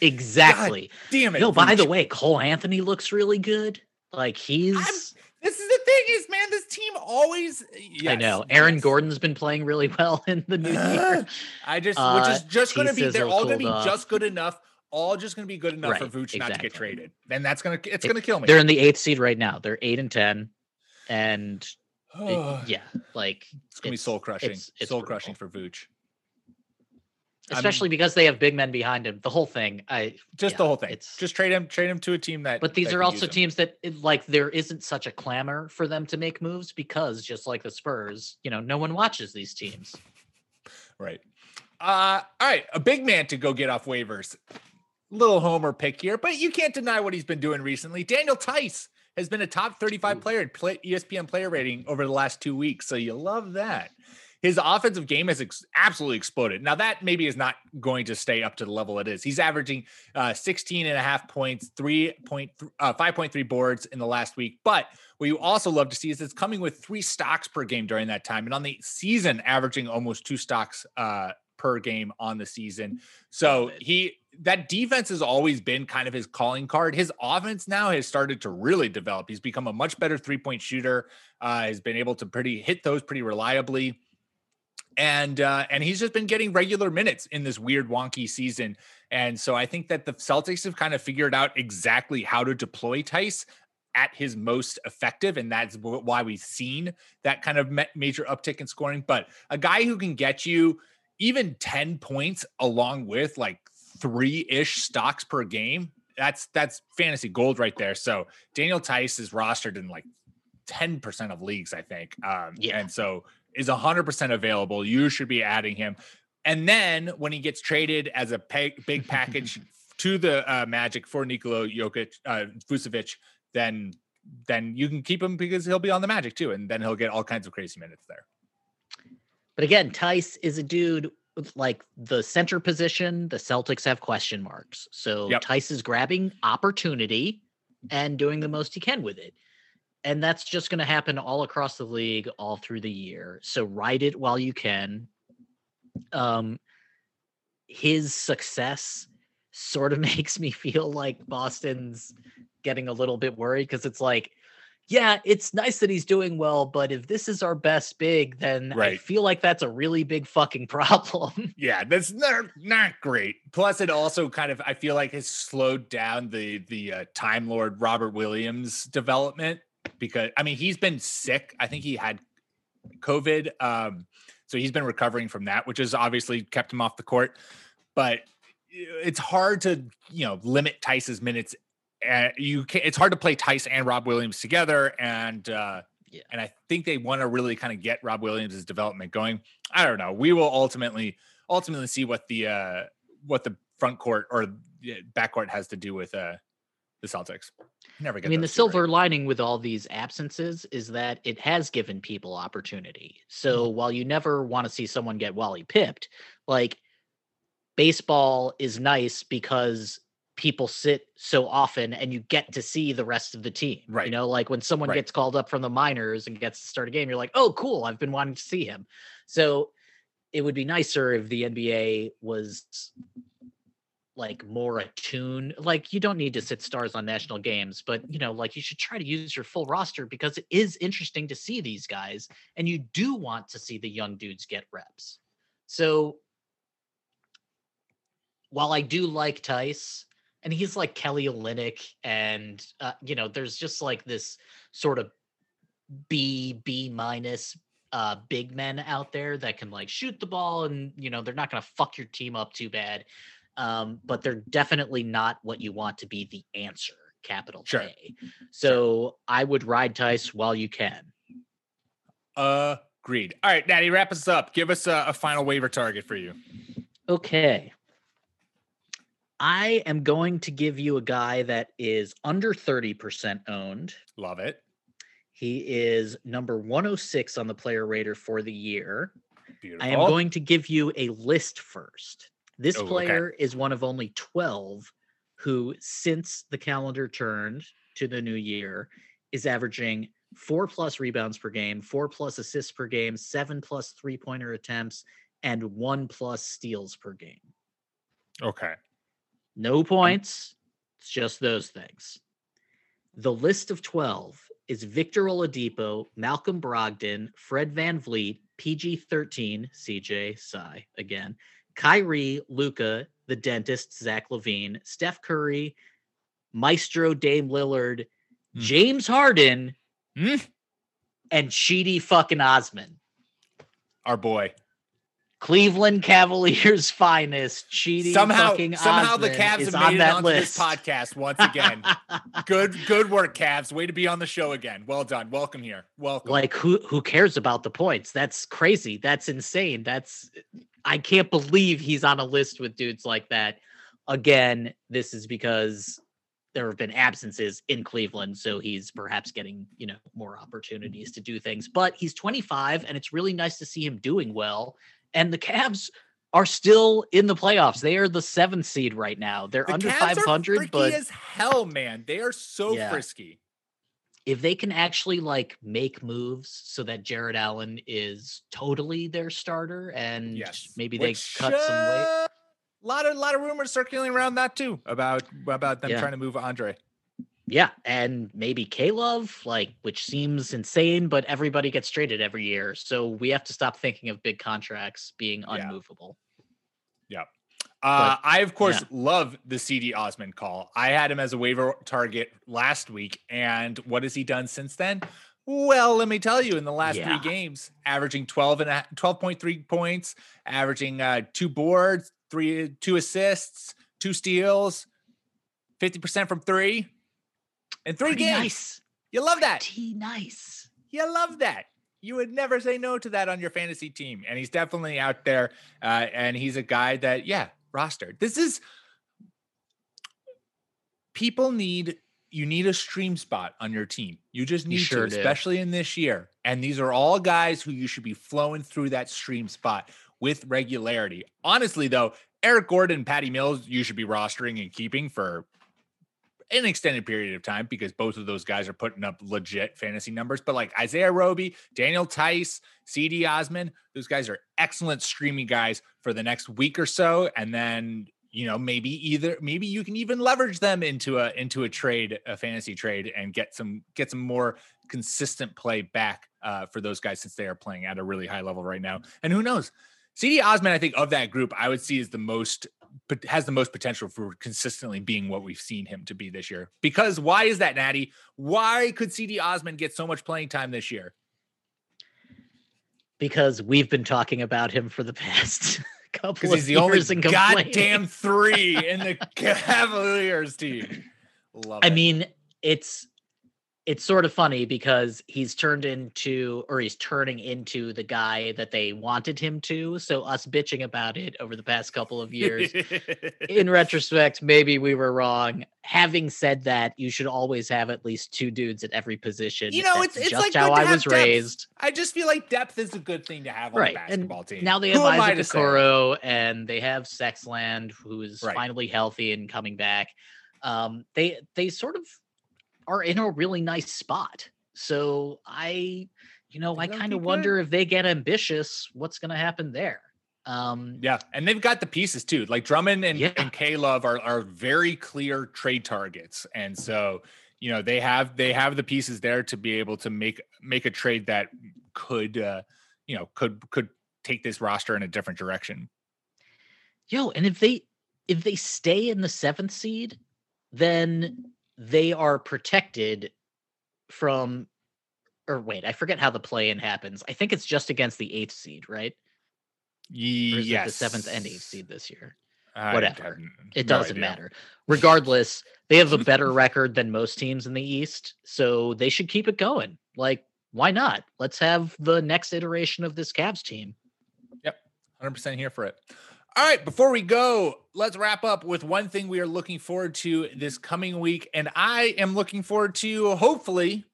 exactly. Damn it. No, by the way, Cole Anthony looks really good. Like he's. This is the thing is, man, this team always I know Aaron yes. Gordon's been playing really well [LAUGHS] in the new year. I just, Uh, which is just going to be, they're all going to be off. just good enough. All just going to be good enough for Right, Vooch not to get traded. Then that's going to, it's It- going to kill me. They're in the eighth seed right now. They're eight and ten, and it- [SIGHS] yeah, like it's going to be soul crushing, it's- it's soul crushing for. Vooch. I'm- especially because they have big men behind him. The whole thing, I Just yeah, the whole thing. it's- Just trade him, trade him to a team that. But these that are also teams that it- like there isn't such a clamor for them to make moves because just like the Spurs, you know, no one watches these teams. Right. Uh, all right. A big man to go get off waivers. Little homer pick here, but you can't deny what he's been doing recently. Daniel Theis has been a top 35 player ESPN player rating over the last two weeks. So you love that. His offensive game has ex- absolutely exploded. Now, that maybe is not going to stay up to the level it is. He's averaging uh, 16 and a half points, 3.3, uh, 5.3 boards in the last week. But what you also love to see is it's coming with three stocks per game during that time. And on the season, averaging almost two stocks uh, per game on the season. So he that defense has always been kind of his calling card. His offense now has started to really develop. He's become a much better three point shooter. Uh, has been able to pretty hit those pretty reliably, and uh, and he's just been getting regular minutes in this weird wonky season. And so I think that the Celtics have kind of figured out exactly how to deploy Theis at his most effective, and that's why we've seen that kind of major uptick in scoring. But a guy who can get you even 10 points along with like three-ish stocks per game that's that's fantasy gold right there. So daniel theis is rostered in like 10% of leagues i think um Yeah. and so is 100% available. You should be adding him. And then when he gets traded as a pay, big package [LAUGHS] to the uh, magic for Nikola Jokic uh Vucevic then then you can keep him because he'll be on the magic too and then he'll get all kinds of crazy minutes there. But again, Theis is a dude like the center position. The Celtics have question marks. So Yep. Theis is grabbing opportunity and doing the most he can with it. And that's just going to happen all across the league all through the year. So ride it while you can. Um, his success sort of [LAUGHS] makes me feel like Boston's getting a little bit worried because it's like, yeah, it's nice that he's doing well, but if this is our best big, then I Right. feel like that's a really big fucking [LAUGHS] problem. Yeah, that's not not great. Plus, it also kind of I feel like has slowed down the the uh, Time Lord Robert Williams development because I mean he's been sick. I think he had COVID, um, so he's been recovering from that, which has obviously kept him off the court. But it's hard to you know limit Theis's minutes and you can it's hard to play Theis and Rob Williams together. And uh Yeah. and I think they want to really kind of get Rob Williams' development going. I don't know. We will ultimately ultimately see what the uh what the front court or back court has to do with uh the Celtics. Never get I mean, the two right. silver lining with all these absences is that it has given people opportunity. So Mm-hmm. while you never want to see someone get Wally pipped, like baseball is nice because people sit so often and you get to see the rest of the team. Right. You know, like when someone Right. gets called up from the minors and gets to start a game, you're like, oh, cool. I've been wanting to see him. So it would be nicer if the NBA was like more attuned. Like you don't need to sit stars on national games, but you know, like you should try to use your full roster because it is interesting to see these guys, and you do want to see the young dudes get reps. So while I do like Theis, and he's like Kelly Olynyk, and uh, you know, there's just like this sort of B B minus uh big men out there that can like shoot the ball and you know they're not going to fuck your team up too bad um but they're definitely not what you want to be the answer capital Sure. A. So I would ride Theis while you can. Agreed. All right, Natty, wrap us up. Give us a, a final waiver target for you. Okay. I am going to give you a guy that is under 30% owned. Love it. He is number 106 on the player rater for the year. Beautiful. I am going to give you a list first. This Oh, okay. player is one of only 12 who, since the calendar turned to the new year, is averaging four plus rebounds per game, four plus assists per game, seven plus three pointer attempts, and one plus steals per game. Okay. No points. It's just those things. The list of 12 is Victor Oladipo, Malcolm Brogdon, Fred VanVleet, PG 13, CJ Psy again, Kyrie, Luka, the dentist, Zach LaVine, Steph Curry, Maestro Dame Lillard, Hmm. James Harden, Hmm? and Sheedy fucking Osman. Our boy. Cleveland Cavaliers [LAUGHS] finest. cheating. somehow, fucking somehow the Osman Cavs have on made it that onto list. this [LAUGHS] podcast once again. good, good work, Cavs. Way to be on the show again. Well done. Welcome here. Welcome. like who who cares about the points that's crazy that's insane that's i can't believe he's on a list with dudes like that again this is because there have been absences in cleveland so he's perhaps getting you know more opportunities to do things but he's 25 and it's really nice to see him doing well and the Cavs are still in the playoffs they are the seventh seed right now they're the under 500 but as hell, man. They are so Yeah. frisky. if they can actually like make moves so that Jarrett Allen is totally their starter and Yes. maybe they Which, cut some weight. uh, lot of lot of rumors circulating around that too about about them Yeah. trying to move Andre. Yeah, and maybe K-Love, like which seems insane, but everybody gets traded every year. So we have to stop thinking of big contracts being unmovable. Yeah. unmovable. Uh, I of course yeah. love the Cedi Osman call. I had him as a waiver target last week, and what has he done since then? Well, let me tell you, in the last Yeah. three games, averaging 12 and a, 12.3 points, averaging uh, two boards, three two assists, two steals, 50% from three. In three Pretty games. nice. You love that. Pretty nice. You love that. You would never say no to that on your fantasy team. And he's definitely out there. Uh, and he's a guy that, yeah, rostered. This is people need you need a stream spot on your team. You just need sure to, especially in this year. And these are all guys who you should be flowing through that stream spot with regularity. Honestly, though, Eric Gordon Patty Mills, you should be rostering and keeping for an extended period of time because both of those guys are putting up legit fantasy numbers. But like Isaiah Roby, Daniel Theis, Cedi Osman, those guys are excellent streaming guys for the next week or so. And then, you know, maybe either maybe you can even leverage them into a into a trade, a fantasy trade, and get some get some more consistent play back uh, for those guys since they are playing at a really high level right now. And who knows? Cedi Osman, I think of that group, I would see is the most has the most potential for consistently being what we've seen him to be this year. Because why is that, Natty? Why could Cedi Osman get so much playing time this year? Because we've been talking about him for the [LAUGHS] past couple Because of he's the only years complaining. goddamn three in the [LAUGHS] Cavaliers team. Love I it. mean, it's it's sort of funny because he's turned into or he's turning into the guy that they wanted him to. So us bitching about it over the past couple of years. in [LAUGHS] retrospect, maybe we were wrong. Having said that, you should always have at least two dudes at every position. You know, That's it's- it's, just like, how I have was depth. raised. I just feel like depth is a good thing to have on Right. a And basketball team. now they have Who am Isaac? Okoro and they have Sexland, who is Right. finally healthy and coming back. Um, they they sort of are in a really nice spot. So I, you know, I kind of good. wonder if they get ambitious, what's going to happen there. Um, Yeah, and they've got the pieces too. Like Drummond and, Yeah. and K Love are are very clear trade targets, and so you know they have they have the pieces there to be able to make make a trade that could uh, you know could could take this roster in a different direction. yo, and if they if they stay in the seventh seed, then they are protected from. Or wait, I forget how the play-in happens. I think it's just against the eighth seed, right? Yes, the seventh and eighth seed this year? I Whatever. It no doesn't idea. matter. Regardless, they have a [LAUGHS] better record than most teams in the East, so they should keep it going. Like, why not? Let's have the next iteration of this Cavs team. Yep. 100% here for it. All right, before we go, let's wrap up with one thing we are looking forward to this coming week. And I am looking forward to hopefully,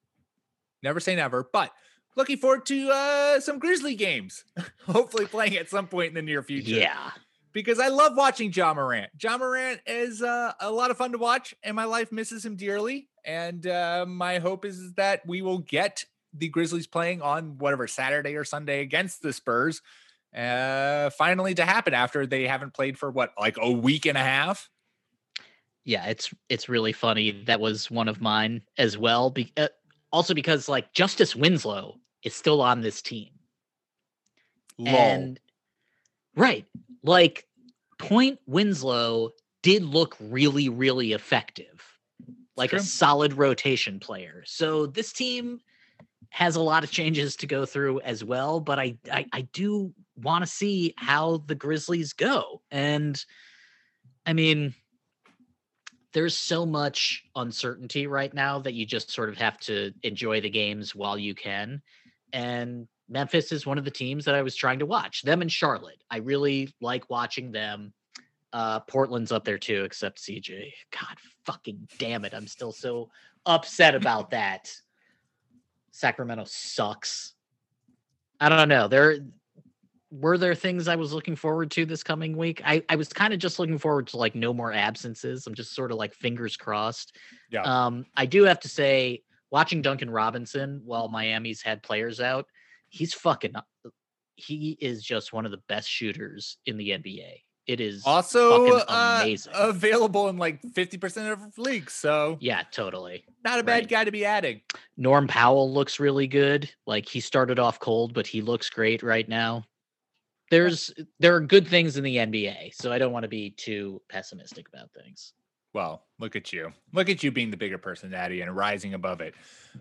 never say never, but looking forward to uh, some Grizzly games, [LAUGHS] hopefully playing at some point in the near future. Yeah. Because I love watching Ja Morant. Ja Morant is uh, a lot of fun to watch, and my life misses him dearly. And uh, my hope is, is that we will get the Grizzlies playing on whatever Saturday or Sunday against the Spurs uh finally to happen after they haven't played for what like a week and a half Yeah, it's it's really funny. That was one of mine as well. Be- uh, also because like Justice Winslow is still on this team. Lol. And right, like Point Winslow did look really, really effective, like a solid rotation player. So this team has a lot of changes to go through as well. But I, I, I do want to see how the Grizzlies go. And I mean, there's so much uncertainty right now that you just sort of have to enjoy the games while you can. And Memphis is one of the teams that I was trying to watch. Them and Charlotte. I really like watching them. Uh Portland's up there too, except CJ. God fucking damn it. I'm still so upset about that. Sacramento sucks. I don't know. There were there things I was looking forward to this coming week. I, I was kind of just looking forward to like no more absences. I'm just sort of like fingers crossed. yeah Um, I do have to say, watching Duncan Robinson while Miami's had players out, he's fucking. He is just one of the best shooters in the NBA. It is also uh, amazing. available in like 50% of leagues so yeah, totally. not a bad right. guy to be adding Norm Powell looks really good. Like he started off cold, but he looks great right now. There's there are good things in the NBA, so I don't want to be too pessimistic about things. well look at you look at you being the bigger person, personality and rising above it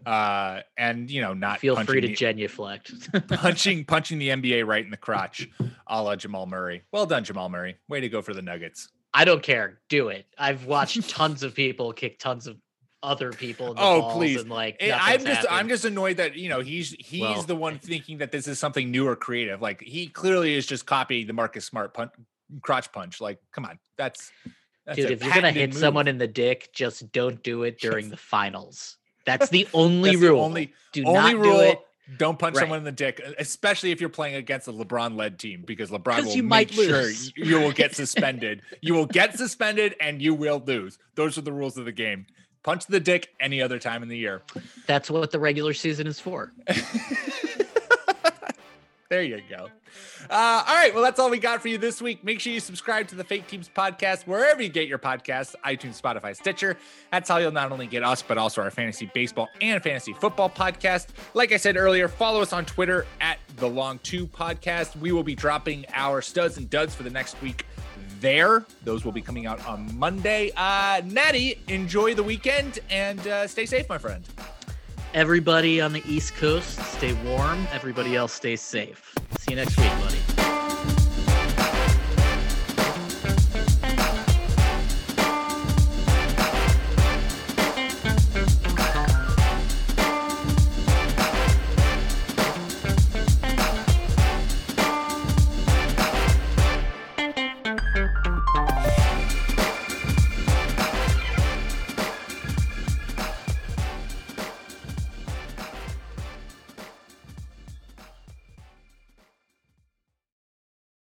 uh and you know not Feel free to the- genuflect. [LAUGHS] punching punching the nba right in the crotch a la jamal murray well done jamal murray way to go for the nuggets I don't care. Do it. I've watched tons of people kick tons of other people the Oh, please. and like Eh, I'm just I'm just annoyed that you know he's he's Well- the one thinking that this is something new or creative. Like he clearly is just copying the Marcus Smart punch, crotch punch. Like, come on, that's, that's dude. If you're gonna hit move. someone in the dick, just don't do it [LAUGHS] during the finals. That's the only That's the rule. only do only not rule. do it Don't punch Right. someone in the dick, especially if you're playing against a LeBron-led team, because LeBron will you make might sure you will get [LAUGHS] suspended. you will get suspended, and you will lose. Those are the rules of the game. Punch the dick any other time in the year. That's what the regular season is for. [LAUGHS] There you go. Uh, all right. Well, that's all we got for you this week. Make sure you subscribe to the Fake Teams podcast wherever you get your podcasts iTunes, Spotify, Stitcher. That's how you'll not only get us, but also our fantasy baseball and fantasy football podcast. Like I said earlier, follow us on Twitter at the Long Two Podcast. We will be dropping our studs and duds for the next week there. Those will be coming out on Monday. Uh, Natty, enjoy the weekend and uh, stay safe, my friend. Everybody on the East Coast, stay warm. Everybody else, stay safe. See you next week, buddy.